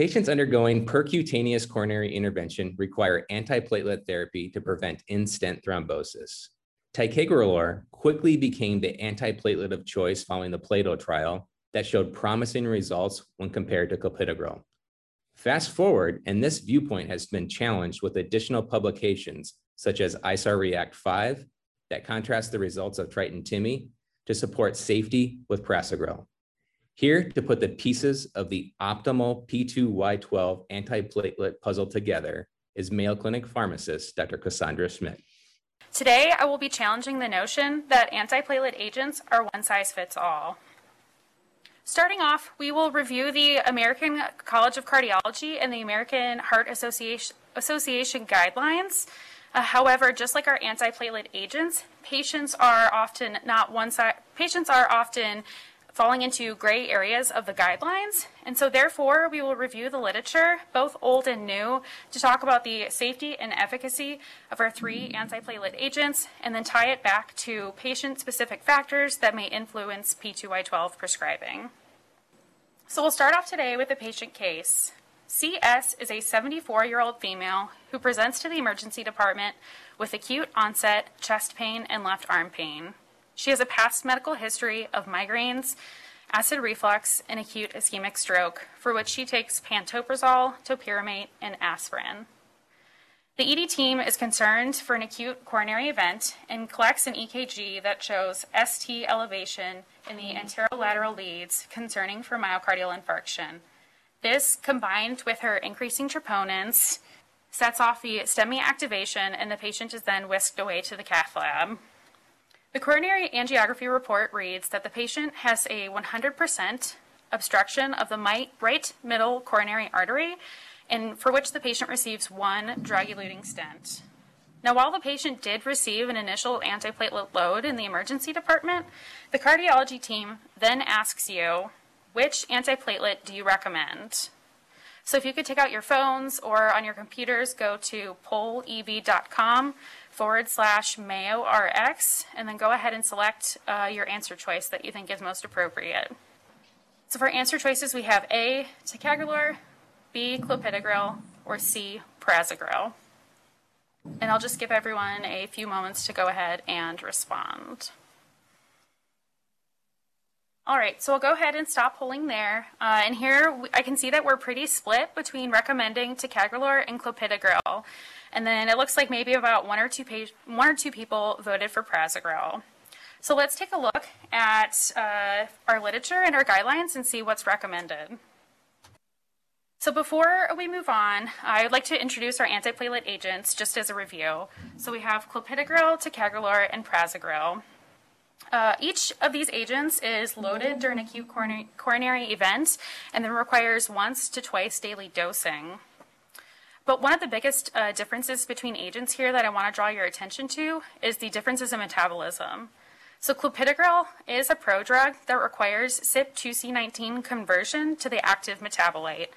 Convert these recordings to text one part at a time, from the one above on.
Patients undergoing percutaneous coronary intervention require antiplatelet therapy to prevent in-stent thrombosis. Ticagrelor quickly became the antiplatelet of choice following the Plato trial that showed promising results when compared to clopidogrel. Fast forward, and this viewpoint has been challenged with additional publications such as ISAR React 5 that contrast the results of Triton TIMI to support safety with prasugrel. Here to put the pieces of the optimal P2Y12 antiplatelet puzzle together is Mayo Clinic pharmacist Dr. Cassandra Schmidt. Today, I will be challenging the notion that antiplatelet agents are one size fits all. Starting off, we will review the American College of Cardiology and the American Heart Association, Association guidelines. Uh, however, just like our antiplatelet agents, patients are often not one size. Patients are often falling into gray areas of the guidelines. And so therefore, we will review the literature, both old and new, to talk about the safety and efficacy of our three antiplatelet agents, and then tie it back to patient-specific factors that may influence P2Y12 prescribing. So we'll start off today with a patient case. CS is a 74-year-old female who presents to the emergency department with acute onset chest pain and left arm pain. She has a past medical history of migraines, acid reflux, and acute ischemic stroke, for which she takes pantoprazole, topiramate, and aspirin. The ED team is concerned for an acute coronary event and collects an EKG that shows ST elevation in the anterolateral leads concerning for myocardial infarction. This, combined with her increasing troponins, sets off the STEMI activation, and the patient is then whisked away to the cath lab. The coronary angiography report reads that the patient has a 100% obstruction of the right middle coronary artery and for which the patient receives one drug-eluting stent. Now, while the patient did receive an initial antiplatelet load in the emergency department, the cardiology team then asks you, which antiplatelet do you recommend? So if you could take out your phones or on your computers, go to pollev.com forward slash Mayo RX, and then go ahead and select uh, your answer choice that you think is most appropriate. So for answer choices, we have A, ticagrelor, B, clopidogrel, or C, prasugrel. And I'll just give everyone a few moments to go ahead and respond. All right, so I'll go ahead and stop polling there. Uh, and here I can see that we're pretty split between recommending ticagrelor and clopidogrel. And then it looks like maybe about one or two, page, one or two people voted for prasugrel. So let's take a look at uh, our literature and our guidelines and see what's recommended. So before we move on, I would like to introduce our antiplatelet agents just as a review. So we have clopidogrel, ticagrelor, and prasugrel. Uh, each of these agents is loaded during acute coronary, coronary event and then requires once to twice daily dosing. But one of the biggest uh, differences between agents here that I want to draw your attention to is the differences in metabolism. So clopidogrel is a prodrug that requires CYP2C19 conversion to the active metabolite.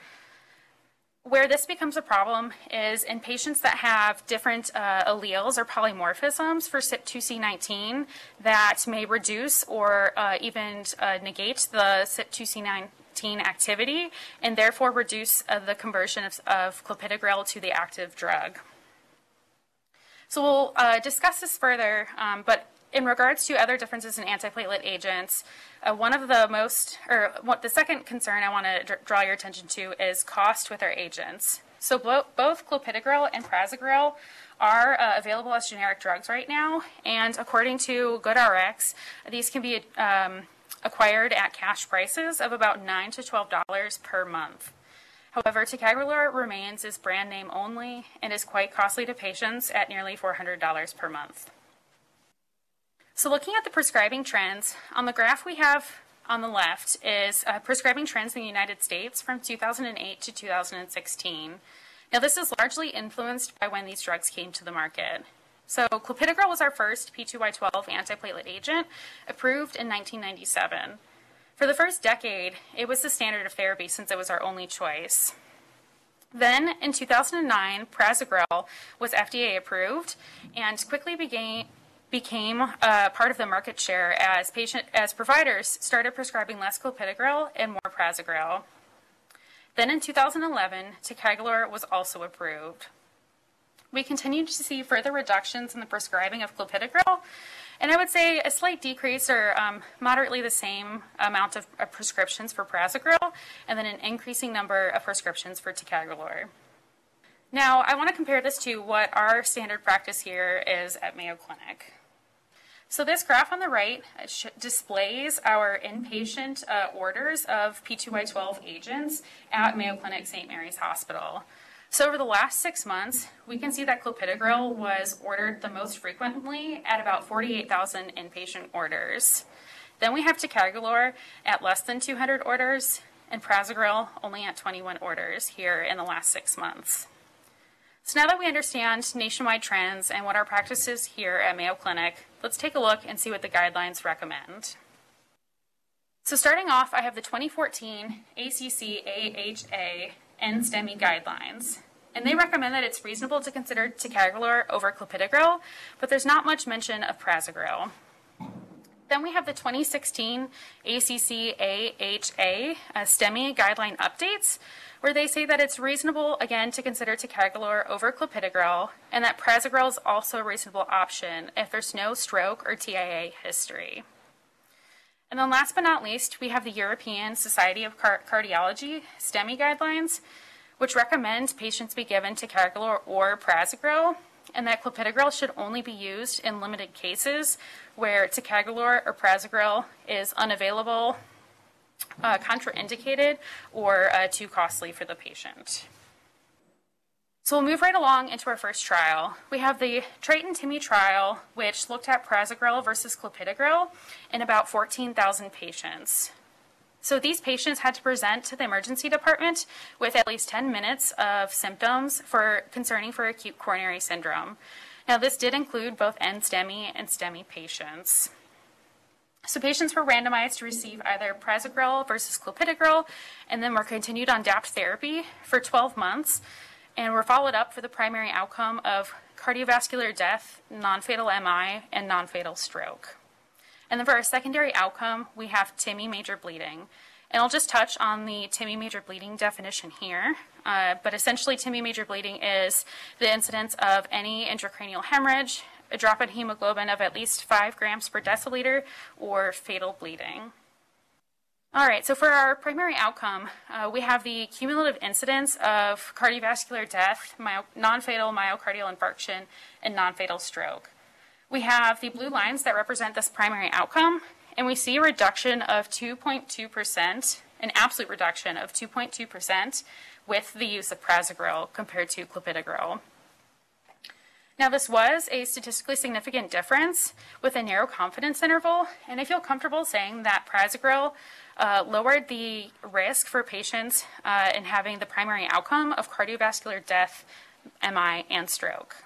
Where this becomes a problem is in patients that have different uh, alleles or polymorphisms for CYP2C19 that may reduce or uh, even uh, negate the CYP2C19 activity and therefore reduce uh, the conversion of, of, clopidogrel to the active drug. So we'll uh, discuss this further, um, but in regards to other differences in antiplatelet agents, uh, one of the most, or what the second concern I want to dr- draw your attention to is cost with our agents. So bo- both clopidogrel and prasugrel are uh, available as generic drugs right now, and according to GoodRx, these can be um, acquired at cash prices of about 9 to twelve dollars per month. However, ticagrelor remains as brand name only and is quite costly to patients at nearly $400 per month. So looking at the prescribing trends, on the graph we have on the left is uh, prescribing trends in the United States from 2008 to 2016. Now, this is largely influenced by when these drugs came to the market. So, clopidogrel was our first P2Y12 antiplatelet agent, approved in 1997. For the first decade, it was the standard of therapy since it was our only choice. Then, in 2009, prasugrel was FDA approved and quickly began, became uh, part of the market share as patient as providers started prescribing less clopidogrel and more prasugrel. Then in 2011, ticagrelor was also approved. We continued to see further reductions in the prescribing of clopidogrel, and I would say a slight decrease or um, moderately the same amount of, prescriptions for prasugrel, and then an increasing number of prescriptions for ticagrelor. Now, I want to compare this to what our standard practice here is at Mayo Clinic. So this graph on the right displays our inpatient uh, orders of P2Y12 agents at Mayo Clinic St. Mary's Hospital. So over the last six months, we can see that clopidogrel was ordered the most frequently at about 48,000 inpatient orders. Then we have ticagrelor at less than 200 orders and prasugrel only at 21 orders here in the last six months. So now that we understand nationwide trends and what our practice is here at Mayo Clinic, let's take a look and see what the guidelines recommend. So starting off, I have the 2014 ACC AHA NSTEMI guidelines. And they recommend that it's reasonable to consider ticagrelor over clopidogrel, but there's not much mention of prasugrel. Then we have the 2016 ACC AHA uh, STEMI guideline updates, where they say that it's reasonable, again, to consider ticagrelor over clopidogrel, and that prasugrel is also a reasonable option if there's no stroke or TIA history. And then last but not least, we have the European Society of Car- Cardiology STEMI guidelines, which recommend patients be given ticagrelor or prasugrel, and that clopidogrel should only be used in limited cases where ticagrelor or prasugrel is unavailable uh, contraindicated or uh, too costly for the patient. So we'll move right along into our first trial. We have the Triton-TIMI trial, which looked at prasugrel versus clopidogrel in about 14,000 patients. So these patients had to present to the emergency department with at least 10 minutes of symptoms for concerning for acute coronary syndrome. Now this did include both NSTEMI and STEMI patients. So patients were randomized to receive either prasugrel versus clopidogrel, and then were continued on DAPT therapy for 12 months, and were followed up for the primary outcome of cardiovascular death, non-fatal MI, and non-fatal stroke. And then for our secondary outcome, we have TIMI major bleeding. And I'll just touch on the TIMI major bleeding definition here. Uh, but essentially, TIMI major bleeding is the incidence of any intracranial hemorrhage, a drop in hemoglobin of at least 5 grams per deciliter, or fatal bleeding. All right, so for our primary outcome, uh, we have the cumulative incidence of cardiovascular death, myo- non fatal myocardial infarction, and non fatal stroke. We have the blue lines that represent this primary outcome, and we see a reduction of 2.2%, an absolute reduction of 2.2% with the use of prasugrel compared to clopidogrel. Now, this was a statistically significant difference with a narrow confidence interval, and I feel comfortable saying that prasugrel uh, lowered the risk for patients uh, in having the primary outcome of cardiovascular death, MI, and stroke.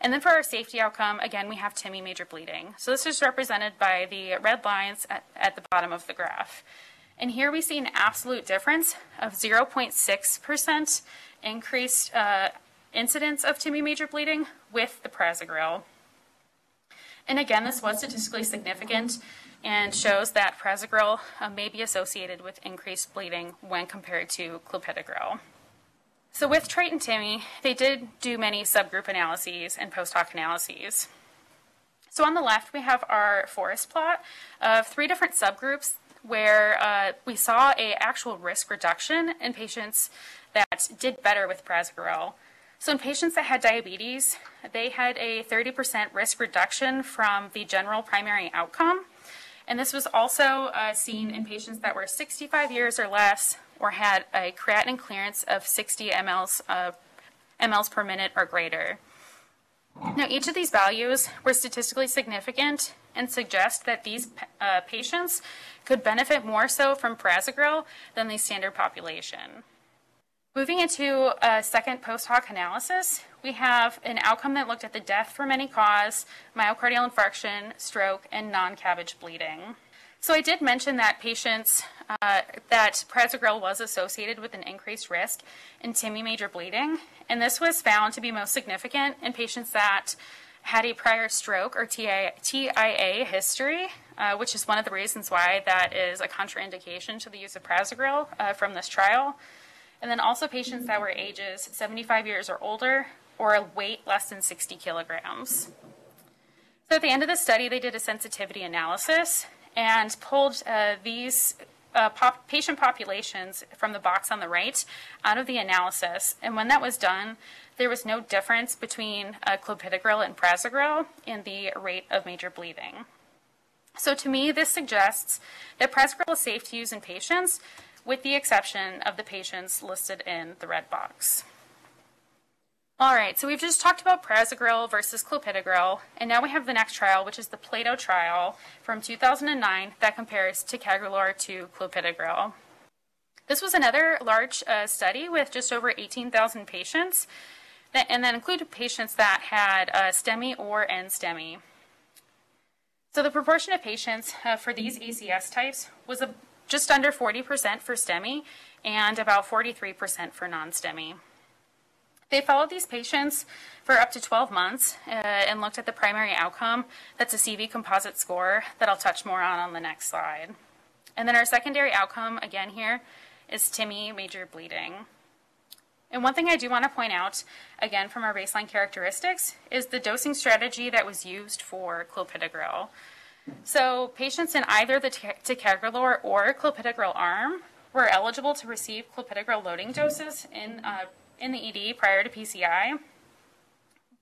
And then for our safety outcome, again, we have TIMI major bleeding. So this is represented by the red lines at, at the bottom of the graph. And here we see an absolute difference of 0.6% increased uh, incidence of TIMI major bleeding with the prasugrel. And again, this was statistically significant and shows that prasugrel uh, may be associated with increased bleeding when compared to clopidogrel. So with Triton TIMI, they did do many subgroup analyses and post hoc analyses. So on the left, we have our forest plot of three different subgroups where uh, we saw a actual risk reduction in patients that did better with prasugrel so in patients that had diabetes, they had a 30% risk reduction from the general primary outcome. And this was also uh, seen in patients that were 65 years or less or had a creatinine clearance of 60 mLs, uh, mLs per minute or greater. Now, each of these values were statistically significant and suggest that these uh, patients could benefit more so from prasugrel than the standard population. Moving into a second post hoc analysis, we have an outcome that looked at the death from any cause, myocardial infarction, stroke, and non CABG bleeding. So I did mention that patients uh, that prasugrel was associated with an increased risk in TIMI major bleeding, and this was found to be most significant in patients that had a prior stroke or TIA, TIA history, uh, which is one of the reasons why that is a contraindication to the use of prasugrel uh, from this trial. And then also patients that were ages 75 years or older or a weight less than 60 kilograms. So at the end of the study, they did a sensitivity analysis and pulled uh, these uh, pop patient populations from the box on the right out of the analysis. And when that was done, there was no difference between uh, clopidogrel and prasugrel in the rate of major bleeding. So to me, this suggests that prasugrel is safe to use in patients with the exception of the patients listed in the red box. All right, so we've just talked about prasugrel versus clopidogrel, and now we have the next trial, which is the Plato trial from 2009 that compares ticagrelor to clopidogrel. This was another large uh, study with just over 18,000 patients, that, and that included patients that had uh, STEMI or NSTEMI. So the proportion of patients uh, for these ACS types was a, just under 40% for STEMI and about 43% for non-STEMI. They followed these patients for up to 12 months uh, and looked at the primary outcome. That's a CV composite score that I'll touch more on on the next slide. And then our secondary outcome, again here, is TIMI major bleeding. And one thing I do want to point out, again from our baseline characteristics, is the dosing strategy that was used for clopidogrel. So patients in either the ticagrelor or clopidogrel arm were eligible to receive clopidogrel loading doses in, uh, in the ED prior to PCI.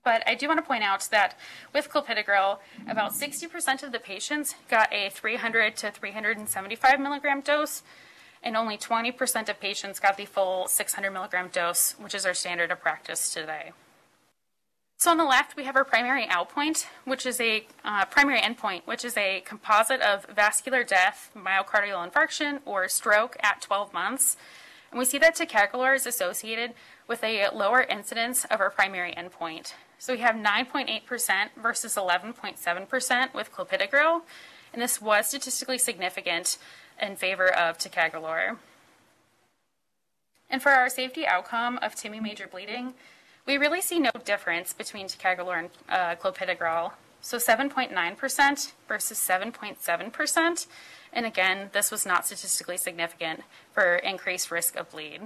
But I do want to point out that with clopidogrel, about 60% of the patients got a 300 to 375 milligram dose, and only 20% of patients got the full 600 milligram dose, which is our standard of practice today. So on the left, we have our primary outpoint, which is a uh, primary endpoint, which is a composite of vascular death, myocardial infarction, or stroke at 12 months. And we see that ticagrelor is associated with a lower incidence of our primary endpoint. So we have 9.8% versus 11.7% with clopidogrel, and this was statistically significant in favor of ticagrelor. And for our safety outcome of TIMI major bleeding, we really see no difference between ticagrelor and uh, clopidogrel. So 7.9% versus 7.7%. And again, this was not statistically significant for increased risk of bleed.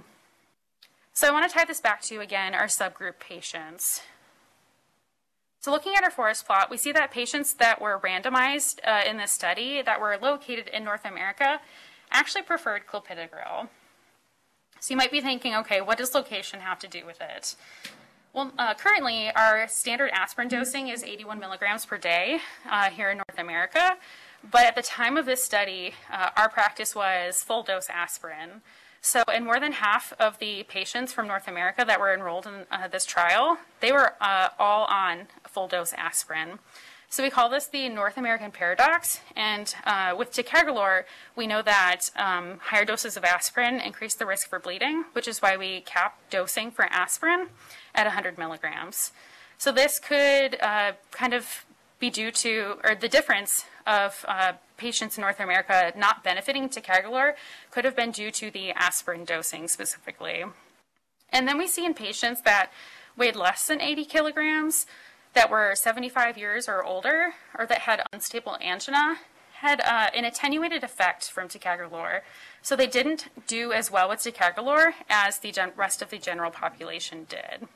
So I want to tie this back to, again, our subgroup patients. So looking at our forest plot, we see that patients that were randomized uh, in this study that were located in North America actually preferred clopidogrel. So you might be thinking, okay, what does location have to do with it? Well, uh, currently our standard aspirin dosing is 81 milligrams per day uh, here in North America. But at the time of this study, uh, our practice was full dose aspirin. So, in more than half of the patients from North America that were enrolled in uh, this trial, they were uh, all on full dose aspirin. So we call this the North American paradox. And uh, with ticagrelor, we know that um, higher doses of aspirin increase the risk for bleeding, which is why we cap dosing for aspirin at 100 milligrams. So this could uh, kind of be due to, or the difference of uh, patients in North America not benefiting ticagrelor could have been due to the aspirin dosing specifically. And then we see in patients that weighed less than 80 kilograms, that were 75 years or older or that had unstable angina had uh, an attenuated effect from ticagrelor. So they didn't do as well with ticagrelor as the rest of the general population did.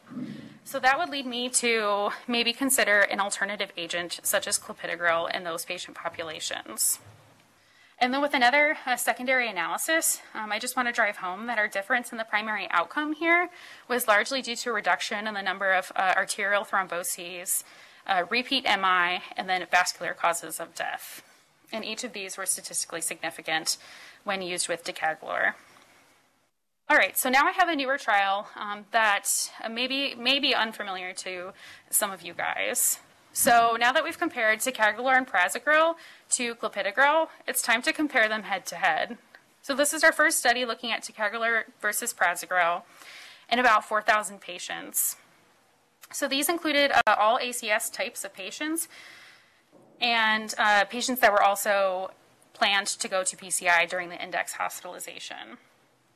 So that would lead me to maybe consider an alternative agent such as clopidogrel in those patient populations. And then with another uh, secondary analysis, um, I just want to drive home that our difference in the primary outcome here was largely due to a reduction in the number of uh, arterial thromboses, uh, repeat MI, and then vascular causes of death. And each of these were statistically significant when used with ticagrelor. All right, so now I have a newer trial um, that maybe may be unfamiliar to some of you guys. So now that we've compared ticagrelor and prasugrel to clopidogrel, it's time to compare them head to head. So this is our first study looking at ticagrelor versus prasugrel in about 4,000 patients. So these included uh, all ACS types of patients and uh, patients that were also planned to go to PCI during the index hospitalization.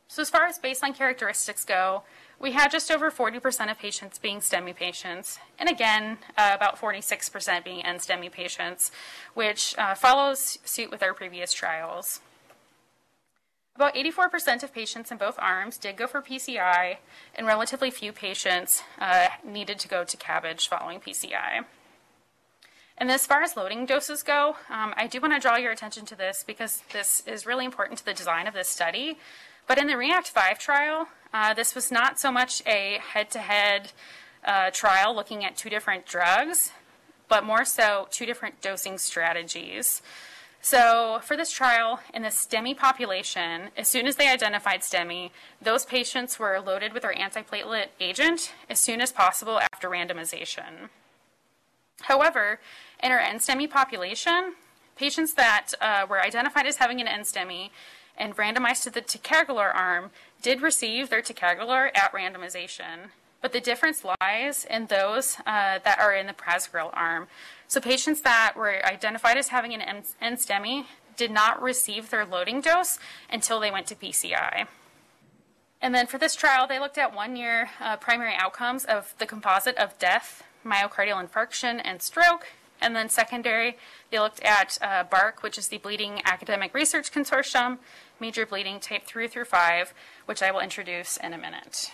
So as far as baseline characteristics go, we had just over 40% of patients being STEMI patients, and again, uh, about 46% being NSTEMI patients, which uh, follows suit with our previous trials. About 84% of patients in both arms did go for PCI, and relatively few patients uh, needed to go to CABG following PCI. And as far as loading doses go, um, I do want to draw your attention to this because this is really important to the design of this study. But in the REACT 5 trial, uh, this was not so much a head to head trial looking at two different drugs, but more so two different dosing strategies. So for this trial, in the STEMI population, as soon as they identified STEMI, those patients were loaded with their antiplatelet agent as soon as possible after randomization. However, in our NSTEMI population, patients that uh, were identified as having an NSTEMI and randomized to the ticagrelor arm did receive their ticagrelor at randomization. But the difference lies in those uh, that are in the prasugrel arm. So patients that were identified as having an NSTEMI did not receive their loading dose until they went to PCI. And then for this trial, they looked at one year uh, primary outcomes of the composite of death, myocardial infarction, and stroke. And then secondary, they looked at uh, BARC, which is the Bleeding Academic Research Consortium, major bleeding type 3 through 5, which I will introduce in a minute.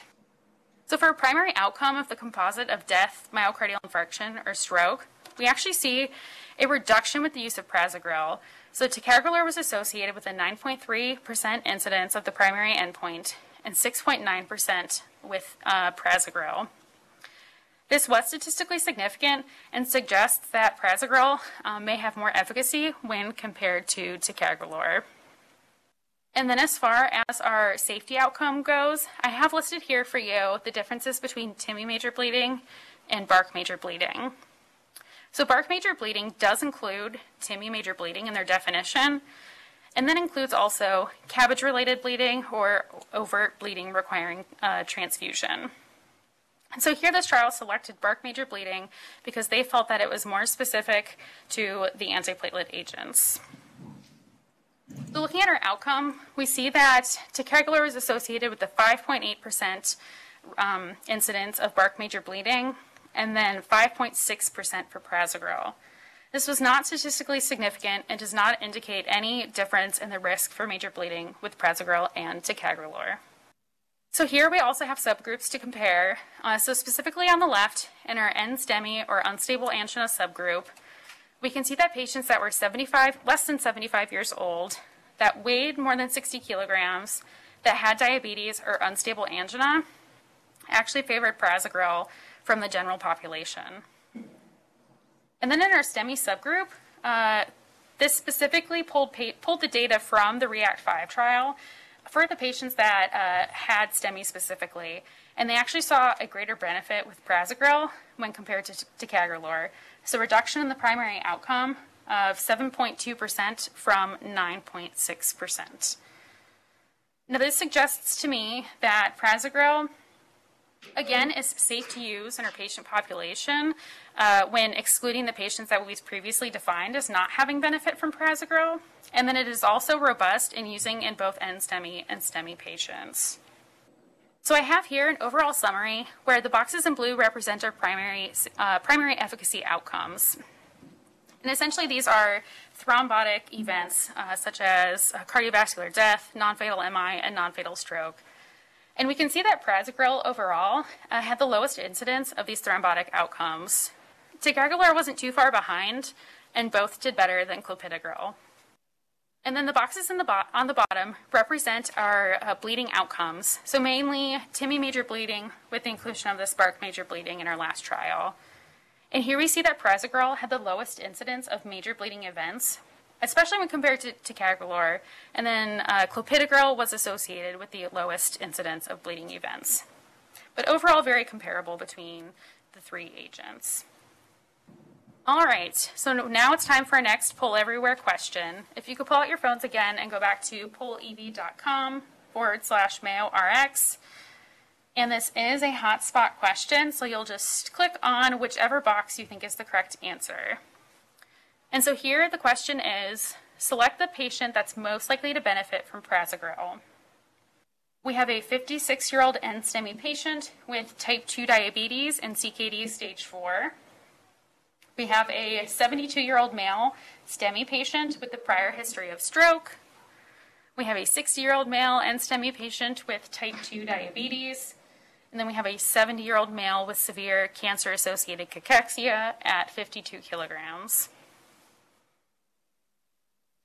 So for a primary outcome of the composite of death, myocardial infarction, or stroke, we actually see a reduction with the use of prasugrel. So ticagrelor was associated with a 9.3% incidence of the primary endpoint and 6.9% with uh, prasugrel. This was statistically significant and suggests that prasugrel um, may have more efficacy when compared to ticagrelor. And then as far as our safety outcome goes, I have listed here for you the differences between TIMI major bleeding and BARC major bleeding. So BARC major bleeding does include TIMI major bleeding in their definition, and then includes also CABG-related bleeding or overt bleeding requiring uh, transfusion. And so here this trial selected BARC major bleeding because they felt that it was more specific to the antiplatelet agents. So looking at our outcome, we see that ticagrelor is associated with the 5.8% um, incidence of BARC major bleeding and then 5.6% for prasugrel. This was not statistically significant and does not indicate any difference in the risk for major bleeding with prasugrel and ticagrelor. So here we also have subgroups to compare. Uh, so specifically on the left, in our NSTEMI or unstable angina subgroup, we can see that patients that were 75, less than 75 years old, that weighed more than 60 kilograms, that had diabetes or unstable angina, actually favored prasugrel from the general population. And then in our STEMI subgroup, uh, this specifically pulled, pulled the data from the REACT 5 trial for the patients that uh, had STEMI specifically. And they actually saw a greater benefit with prasugrel when compared to ticagrelor. So reduction in the primary outcome of 7.2% from 9.6%. Now this suggests to me that prasugrel again, is safe to use in our patient population uh, when excluding the patients that we've previously defined as not having benefit from prasugrel. And then it is also robust in using in both NSTEMI and STEMI patients. So I have here an overall summary where the boxes in blue represent our primary, uh, primary efficacy outcomes. And essentially these are thrombotic events uh, such as uh, cardiovascular death, non-fatal MI, and non-fatal stroke. And we can see that prasugrel overall uh, had the lowest incidence of these thrombotic outcomes. Ticagrelor wasn't too far behind, and both did better than clopidogrel. And then the boxes the bo on the bottom represent our uh, bleeding outcomes. So mainly TIMI major bleeding with the inclusion of the BARC major bleeding in our last trial. And here we see that prasugrel had the lowest incidence of major bleeding events especially when compared to, ticagrelor. And then uh, clopidogrel was associated with the lowest incidence of bleeding events. But overall, very comparable between the three agents. All right, so now it's time for our next Poll Everywhere question. If you could pull out your phones again and go back to pollev.com forward slash Mayo RX. And this is a hotspot question, so you'll just click on whichever box you think is the correct answer. And so here the question is, select the patient that's most likely to benefit from prasugrel. We have a 56-year-old NSTEMI patient with type 2 diabetes and CKD stage 4. We have a 72 year old male STEMI patient with a prior history of stroke. We have a 60 year old male NSTEMI patient with type 2 diabetes. And then we have a 70 year old male with severe cancer associated cachexia at 52 kilograms.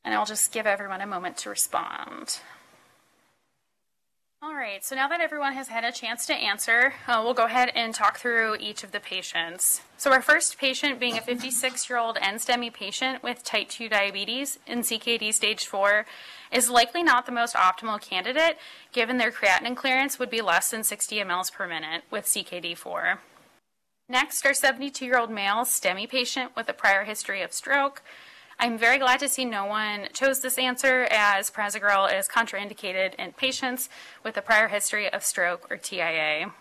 And I'll just give everyone a moment to respond. All right, so now that everyone has had a chance to answer, uh, we'll go ahead and talk through each of the patients. So our first patient being a 56-year-old NSTEMI patient with type 2 diabetes in CKD stage 4 is likely not the most optimal candidate given their creatinine clearance would be less than 60 mLs per minute with CKD4. Next, our 72-year-old male STEMI patient with a prior history of stroke I'm very glad to see no one chose this answer as prasugrel is contraindicated in patients with a prior history of stroke or TIA.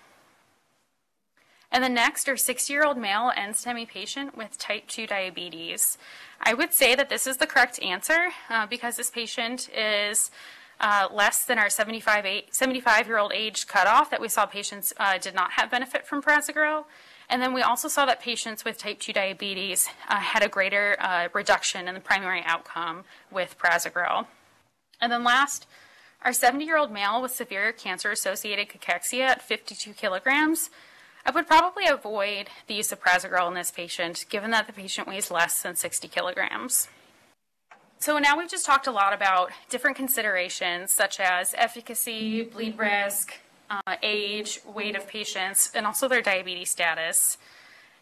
And the next are six-year-old male NSTEMI patient with type 2 diabetes. I would say that this is the correct answer uh, because this patient is uh, less than our 75, 75 year old age cutoff that we saw patients uh, did not have benefit from prasugrel. And then we also saw that patients with type 2 diabetes uh, had a greater uh, reduction in the primary outcome with prasugrel. And then last, our 70 year old male with severe cancer associated cachexia at 52 kilograms. I would probably avoid the use of prasugrel in this patient, given that the patient weighs less than 60 kilograms. So now we've just talked a lot about different considerations such as efficacy, bleed risk, uh, age, weight of patients, and also their diabetes status.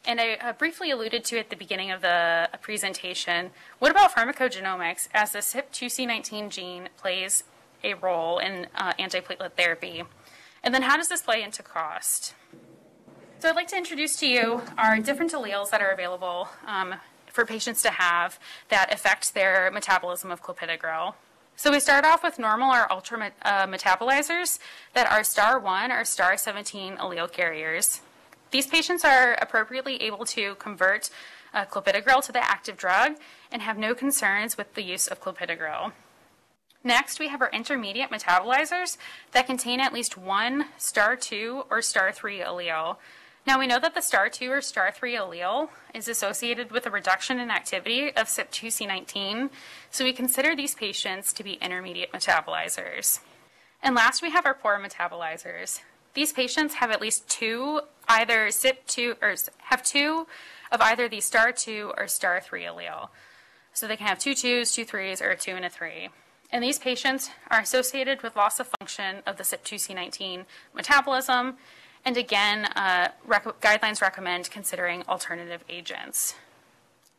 And I uh, briefly alluded to at the beginning of the uh, presentation. What about pharmacogenomics as the CYP2C19 gene plays a role in uh, antiplatelet therapy? And then how does this play into cost? So I'd like to introduce to you our different alleles that are available um, for patients to have that affect their metabolism of clopidogrel. So we start off with normal or ultra uh, metabolizers that are star 1 or star 17 allele carriers. These patients are appropriately able to convert uh, clopidogrel to the active drug and have no concerns with the use of clopidogrel. Next, we have our intermediate metabolizers that contain at least one star 2 or star 3 allele. Now we know that the star 2 or star 3 allele is associated with a reduction in activity of CYP2C19, so we consider these patients to be intermediate metabolizers. And last we have our poor metabolizers. These patients have at least two, either CYP2 or have two of either the star 2 or star 3 allele. So they can have two twos, two threes, or a two and a three. And these patients are associated with loss of function of the CYP2C19 metabolism and again, uh, rec guidelines recommend considering alternative agents.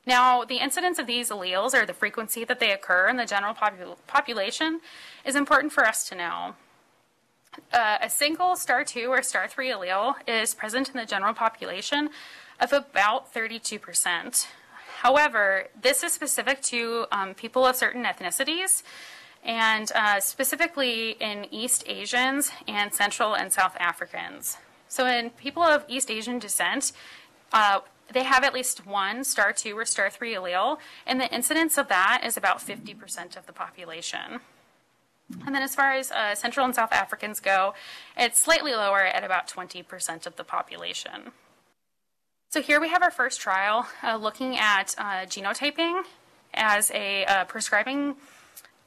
Now, the incidence of these alleles or the frequency that they occur in the general popul population is important for us to know. Uh, a single star 2 or star 3 allele is present in the general population of about 32%. However, this is specific to um, people of certain ethnicities and uh, specifically in East Asians and Central and South Africans. So in people of East Asian descent, uh, they have at least one star 2 or star 3 allele, and the incidence of that is about 50% of the population. And then as far as uh, Central and South Africans go, it's slightly lower at about 20% of the population. So here we have our first trial uh, looking at uh, genotyping as a uh, prescribing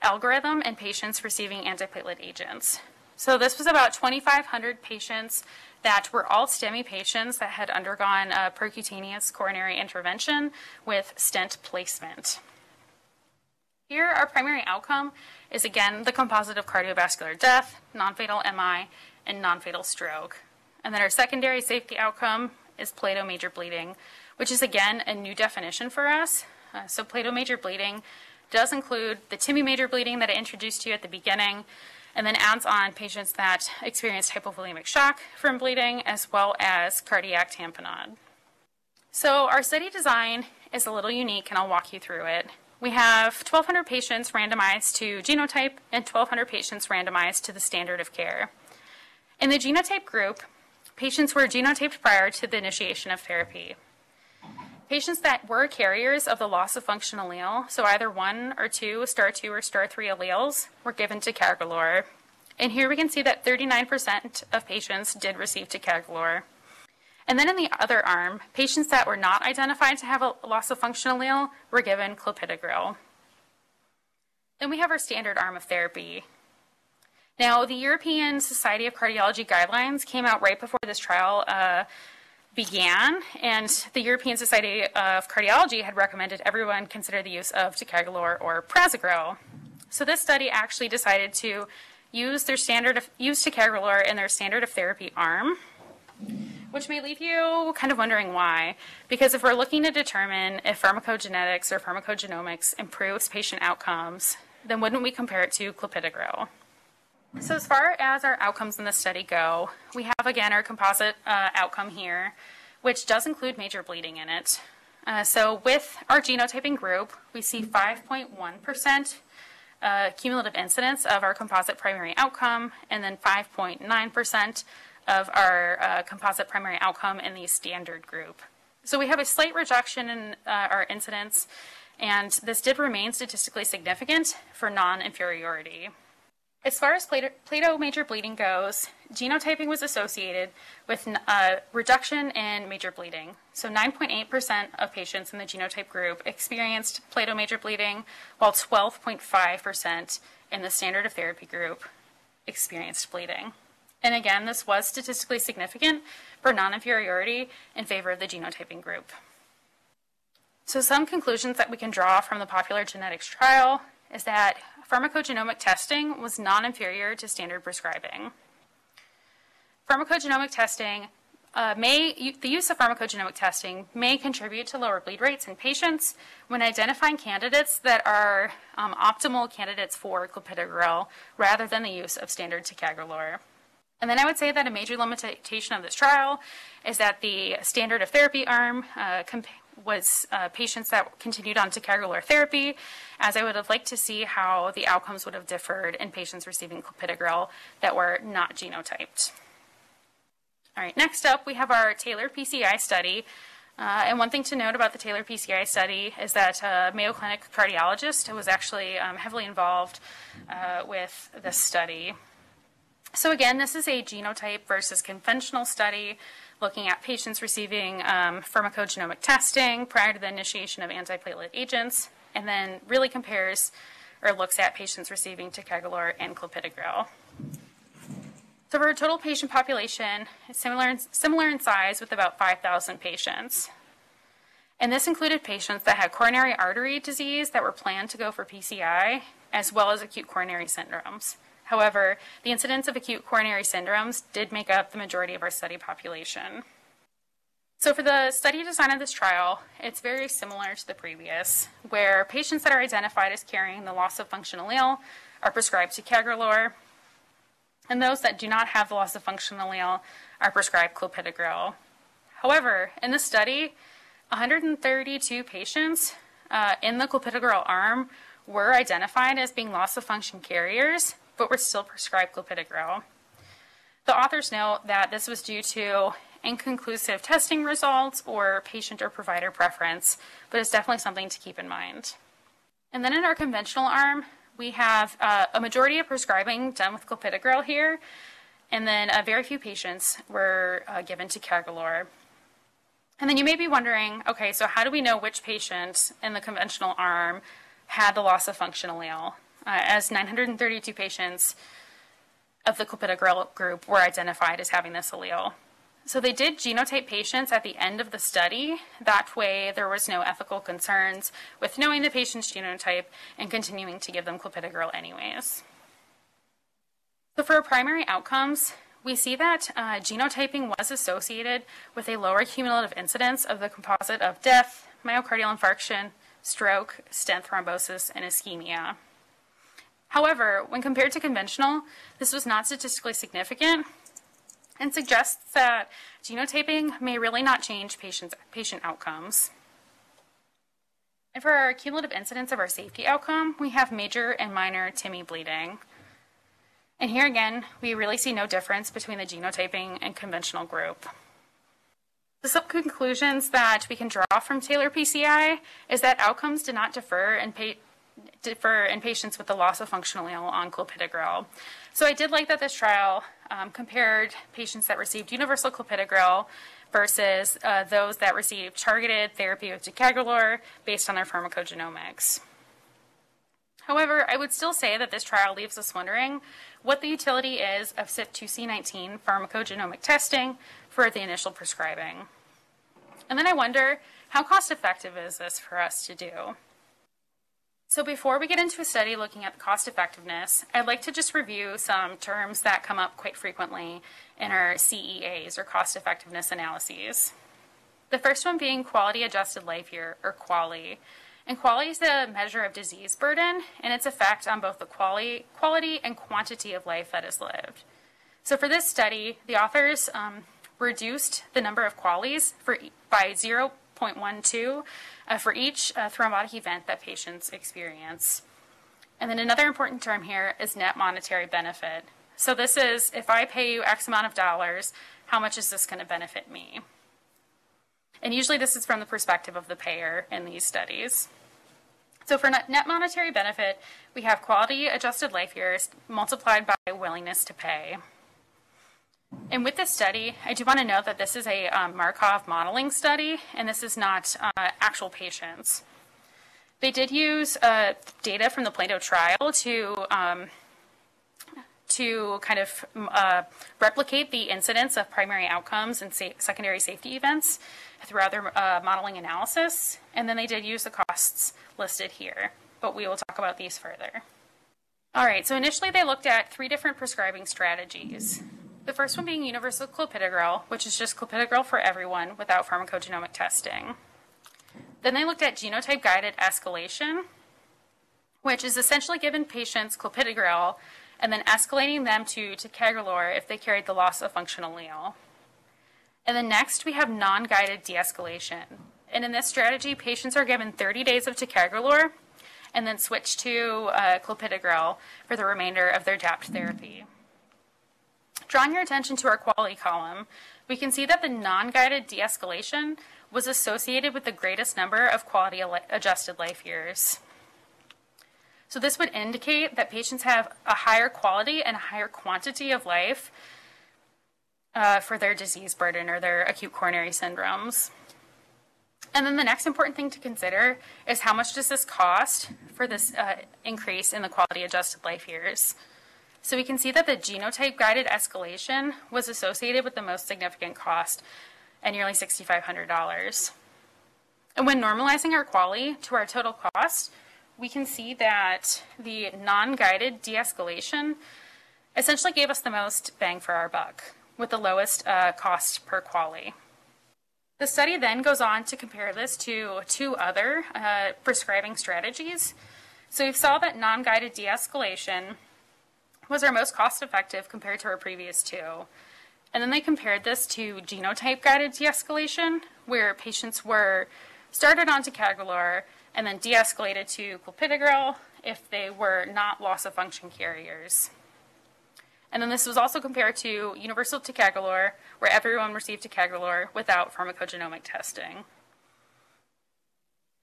algorithm in patients receiving antiplatelet agents. So this was about 2,500 patients that were all STEMI patients that had undergone a percutaneous coronary intervention with stent placement. Here, our primary outcome is again the composite of cardiovascular death, non-fatal MI, and non-fatal stroke. And then our secondary safety outcome is Plato major bleeding, which is again a new definition for us. Uh, so Plato major bleeding does include the TIMI major bleeding that I introduced to you at the beginning, and then adds on patients that experienced hypovolemic shock from bleeding as well as cardiac tamponade. So our study design is a little unique, and I'll walk you through it. We have 1,200 patients randomized to genotype and 1,200 patients randomized to the standard of care. In the genotype group, patients were genotyped prior to the initiation of therapy. Patients that were carriers of the loss of function allele, so either one or two star 2 or star 3 alleles, were given ticagrelor. And here we can see that 39% of patients did receive ticagrelor. And then in the other arm, patients that were not identified to have a loss of function allele were given clopidogrel. Then we have our standard arm of therapy. Now, the European Society of Cardiology guidelines came out right before this trial uh, began, and the European Society of Cardiology had recommended everyone consider the use of ticagrelor or prasugrel. So this study actually decided to use their standard of, use ticagrelor in their standard of therapy arm which may leave you kind of wondering why. Because if we're looking to determine if pharmacogenetics or pharmacogenomics improves patient outcomes, then wouldn't we compare it to clopidogrel? So as far as our outcomes in the study go, we have again our composite uh, outcome here, which does include major bleeding in it. Uh, so with our genotyping group, we see 5.1% uh, cumulative incidence of our composite primary outcome, and then 5.9% of our uh, composite primary outcome in the standard group. So we have a slight reduction in uh, our incidence, and this did remain statistically significant for non-inferiority. As far as Plato major bleeding goes, genotyping was associated with a uh, reduction in major bleeding. So 9.8% of patients in the genotype group experienced Plato major bleeding, while 12.5% in the standard of therapy group experienced bleeding. And again, this was statistically significant for non-inferiority in favor of the genotyping group. So some conclusions that we can draw from the popular genetics trial is that pharmacogenomic testing was non-inferior to standard prescribing. Pharmacogenomic testing uh, may, the use of pharmacogenomic testing may contribute to lower bleed rates in patients when identifying candidates that are um, optimal candidates for clopidogrel rather than the use of standard ticagrelor. And then I would say that a major limitation of this trial is that the standard of therapy arm uh, was uh, patients that continued on to ticagrelor therapy, as I would have liked to see how the outcomes would have differed in patients receiving clopidogrel that were not genotyped. All right, next up we have our TAILOR PCI study. Uh, and one thing to note about the TAILOR PCI study is that a Mayo Clinic cardiologist was actually um, heavily involved uh, with this study. So again, this is a genotype versus conventional study looking at patients receiving um, pharmacogenomic testing prior to the initiation of antiplatelet agents, and then really compares or looks at patients receiving ticagrelor and clopidogrel. So for a total patient population, similar in, similar in size with about 5,000 patients. And this included patients that had coronary artery disease that were planned to go for PCI, as well as acute coronary syndromes. However, the incidence of acute coronary syndromes did make up the majority of our study population. So for the study design of this trial, it's very similar to the previous, where patients that are identified as carrying the loss of function allele are prescribed ticagrelor, and those that do not have the loss of function allele are prescribed clopidogrel. However, in the study, 132 patients uh, in the clopidogrel arm were identified as being loss of function carriers, but were still prescribed clopidogrel. The authors note that this was due to inconclusive testing results or patient or provider preference, but it's definitely something to keep in mind. And then in our conventional arm, we have uh, a majority of prescribing done with clopidogrel here, and then uh, very few patients were uh, given ticagrelor. And then you may be wondering, okay, so how do we know which patient in the conventional arm had the loss of function allele? Uh, as 932 patients of the clopidogrel group were identified as having this allele. So they did genotype patients at the end of the study. That way, there was no ethical concerns with knowing the patient's genotype and continuing to give them clopidogrel anyways. So for primary outcomes, we see that uh, genotyping was associated with a lower cumulative incidence of the composite of death, myocardial infarction, stroke, stent thrombosis, and ischemia. However, when compared to conventional, this was not statistically significant and suggests that genotyping may really not change patient outcomes. And for our cumulative incidence of our safety outcome, we have major and minor TIMI bleeding. And here again, we really see no difference between the genotyping and conventional group. The sub conclusions that we can draw from TAILOR PCI is that outcomes did not differ in, differ in patients with the loss of functional allele on clopidogrel. So I did like that this trial um, compared patients that received universal clopidogrel versus uh, those that received targeted therapy with ticagrelor based on their pharmacogenomics. However, I would still say that this trial leaves us wondering what the utility is of CYP2C19 pharmacogenomic testing for the initial prescribing. And then I wonder, how cost effective is this for us to do? So before we get into a study looking at the cost effectiveness, I'd like to just review some terms that come up quite frequently in our CEAs or cost effectiveness analyses. The first one being quality adjusted life year or QALY. And QALY is a measure of disease burden and its effect on both the quality, quality and quantity of life that is lived. So for this study, the authors um, reduced the number of QALYs for, by 0.12 uh, for each uh, thrombotic event that patients experience. And then another important term here is net monetary benefit. So this is if I pay you X amount of dollars, how much is this going to benefit me? And usually this is from the perspective of the payer in these studies. So for net monetary benefit, we have quality adjusted life years multiplied by willingness to pay. And with this study, I do want to note that this is a um, Markov modeling study, and this is not uh, actual patients. They did use uh, data from the PLATO trial to um, to kind of uh, replicate the incidence of primary outcomes and sa secondary safety events throughout their uh, modeling analysis. And then they did use the costs listed here, but we will talk about these further. All right, so initially they looked at three different prescribing strategies. The first one being universal clopidogrel, which is just clopidogrel for everyone without pharmacogenomic testing. Then they looked at genotype guided escalation, which is essentially giving patients clopidogrel and then escalating them to ticagrelor if they carried the loss of function allele. And then next we have non-guided de-escalation. And in this strategy, patients are given 30 days of ticagrelor and then switch to uh, clopidogrel for the remainder of their DAPT therapy. Drawing your attention to our QALY column, we can see that the non-guided de-escalation was associated with the greatest number of quality adjusted life years. So this would indicate that patients have a higher quality and a higher quantity of life uh, for their disease burden or their acute coronary syndromes. And then the next important thing to consider is how much does this cost for this uh, increase in the quality adjusted life years? So we can see that the genotype guided escalation was associated with the most significant cost at nearly $6,500. And when normalizing our QALY to our total cost, we can see that the non-guided de-escalation essentially gave us the most bang for our buck with the lowest uh, cost per QALY. The study then goes on to compare this to two other uh, prescribing strategies. So we saw that non-guided de-escalation was our most cost effective compared to our previous two. And then they compared this to genotype guided de escalation, where patients were started on ticagrelor and then de escalated to clopidogrel if they were not loss of function carriers. And then this was also compared to universal ticagrelor, where everyone received ticagrelor without pharmacogenomic testing.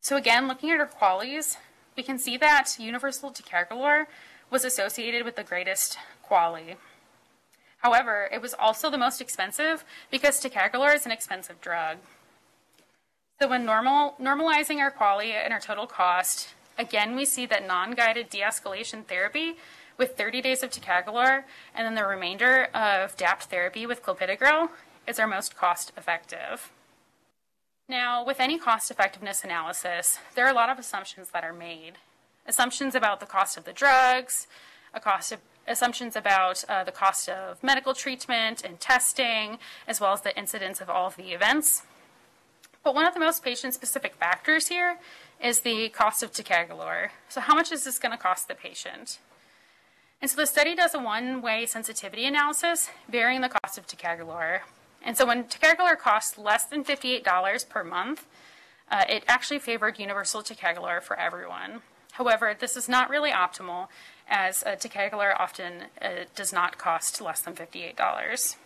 So again, looking at our QALYs, we can see that universal ticagrelor was associated with the greatest QALY. However, it was also the most expensive because ticagrelor is an expensive drug. So when normal, normalizing our QALY and our total cost, again, we see that non-guided de-escalation therapy with 30 days of ticagrelor and then the remainder of DAPT therapy with clopidogrel is our most cost effective. Now, with any cost effectiveness analysis, there are a lot of assumptions that are made assumptions about the cost of the drugs, a cost of assumptions about uh, the cost of medical treatment and testing, as well as the incidence of all of the events. But one of the most patient-specific factors here is the cost of ticagrelor. So how much is this going to cost the patient? And so the study does a one-way sensitivity analysis, varying the cost of ticagrelor. And so when ticagrelor costs less than $58 per month, uh, it actually favored universal ticagrelor for everyone. However, this is not really optimal as ticagrelor often uh, does not cost less than $58.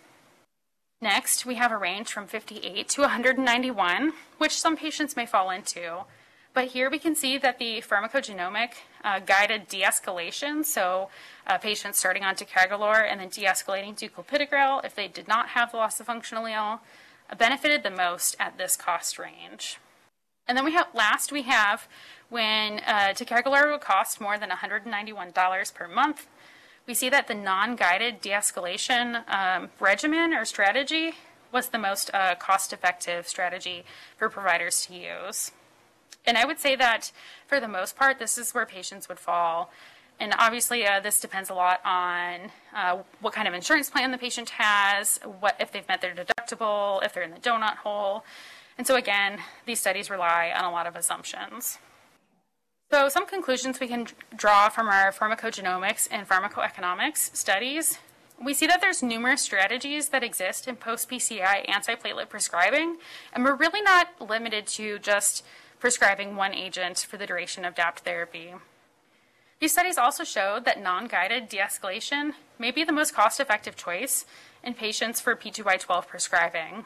Next, we have a range from 58 to 191, which some patients may fall into. But here we can see that the pharmacogenomic uh, guided de-escalation, so uh, patients starting on ticagrelor and then de-escalating to clopidogrel if they did not have the loss of function allele, uh, benefited the most at this cost range. And then we have last we have when uh, ticagrelor would cost more than $191 per month. We see that the non-guided de-escalation um, regimen or strategy was the most uh, cost-effective strategy for providers to use. And I would say that for the most part, this is where patients would fall. And obviously, uh, this depends a lot on uh, what kind of insurance plan the patient has, what if they've met their deductible, if they're in the donut hole. And so again, these studies rely on a lot of assumptions. So some conclusions we can draw from our pharmacogenomics and pharmacoeconomics studies. We see that there's numerous strategies that exist in post-PCI antiplatelet prescribing, and we're really not limited to just prescribing one agent for the duration of DAPT therapy. These studies also showed that non-guided de-escalation may be the most cost-effective choice in patients for P2Y12 prescribing.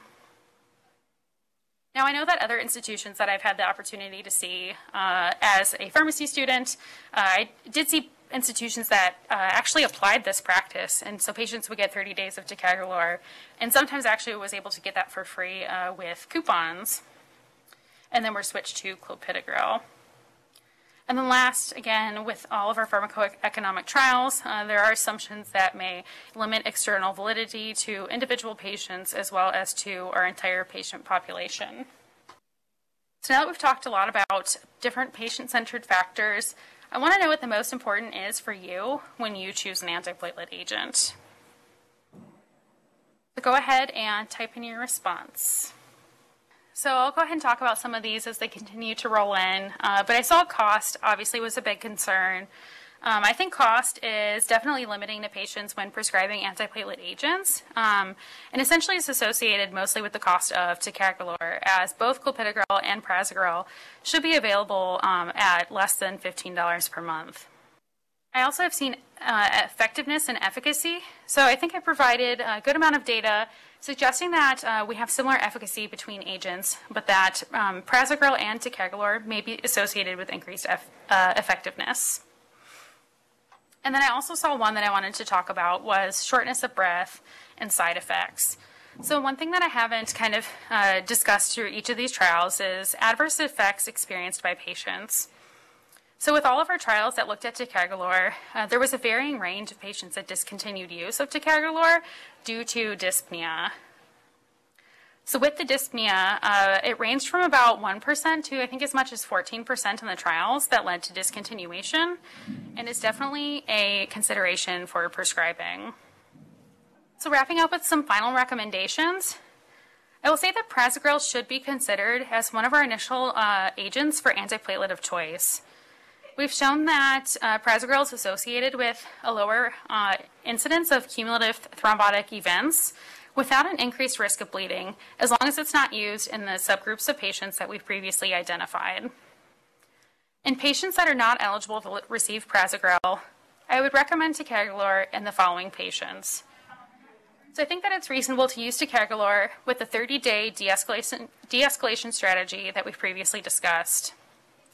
Now, I know that other institutions that I've had the opportunity to see uh, as a pharmacy student, uh, I did see institutions that uh, actually applied this practice. And so patients would get 30 days of ticagrelor, and sometimes actually was able to get that for free uh, with coupons. And then we're switched to clopidogrel. And then last, again, with all of our pharmacoeconomic trials, uh, there are assumptions that may limit external validity to individual patients as well as to our entire patient population. So now that we've talked a lot about different patient-centered factors, I want to know what the most important is for you when you choose an antiplatelet agent. So go ahead and type in your response. So I'll go ahead and talk about some of these as they continue to roll in. Uh, but I saw cost obviously was a big concern. Um, I think cost is definitely limiting to patients when prescribing antiplatelet agents, um, and essentially is associated mostly with the cost of ticagrelor, as both clopidogrel and prasugrel should be available um, at less than $15 per month. I also have seen uh, effectiveness and efficacy. So I think I provided a good amount of data suggesting that uh, we have similar efficacy between agents, but that um, and ticagrelor may be associated with increased uh, effectiveness. And then I also saw one that I wanted to talk about was shortness of breath and side effects. So one thing that I haven't kind of uh, discussed through each of these trials is adverse effects experienced by patients. So with all of our trials that looked at ticagrelor, uh, there was a varying range of patients that discontinued use of ticagrelor due to dyspnea. So with the dyspnea, uh, it ranged from about 1% to I think as much as 14% in the trials that led to discontinuation, and is definitely a consideration for prescribing. So wrapping up with some final recommendations, I will say that prasugrel should be considered as one of our initial uh, agents for antiplatelet of choice. We've shown that uh, prasugrel is associated with a lower uh, incidence of cumulative thrombotic events without an increased risk of bleeding, as long as it's not used in the subgroups of patients that we've previously identified. In patients that are not eligible to receive prasugrel, I would recommend ticagrelor in the following patients. So I think that it's reasonable to use ticagrelor with the 30-day de-escalation, de-escalation strategy that we've previously discussed.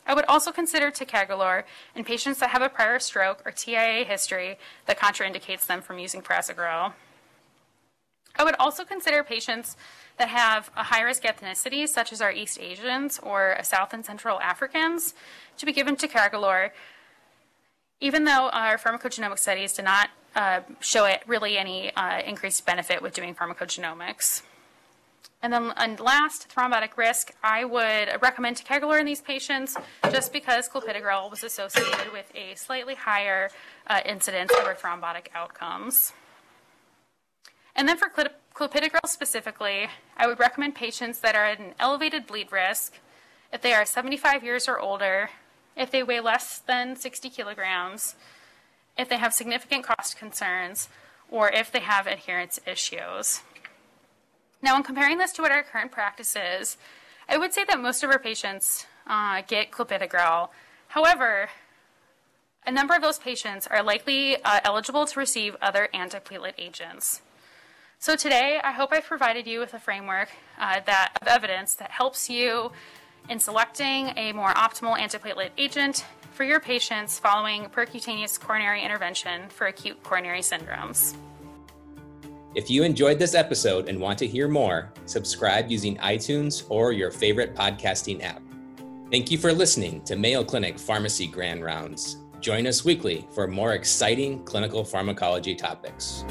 I would also consider ticagrelor in patients that have a prior stroke or TIA history that contraindicates them from using prasugrel. I would also consider patients that have a high risk ethnicity, such as our East Asians or South and Central Africans, to be given ticagrelor, even though our pharmacogenomic studies did not uh, show it really any uh, increased benefit with doing pharmacogenomics. And then and last, thrombotic risk, I would recommend ticagrelor in these patients just because clopidogrel was associated with a slightly higher uh, incidence of thrombotic outcomes. And then for clopidogrel specifically, I would recommend patients that are at an elevated bleed risk if they are 75 years or older, if they weigh less than 60 kilograms, if they have significant cost concerns, or if they have adherence issues. Now, in comparing this to what our current practice is, I would say that most of our patients uh, get clopidogrel. However, a number of those patients are likely uh, eligible to receive other antiplatelet agents. So today, I hope I've provided you with a framework uh, that of evidence that helps you in selecting a more optimal antiplatelet agent for your patients following percutaneous coronary intervention for acute coronary syndromes. If you enjoyed this episode and want to hear more, subscribe using iTunes or your favorite podcasting app. Thank you for listening to Mayo Clinic Pharmacy Grand Rounds. Join us weekly for more exciting clinical pharmacology topics.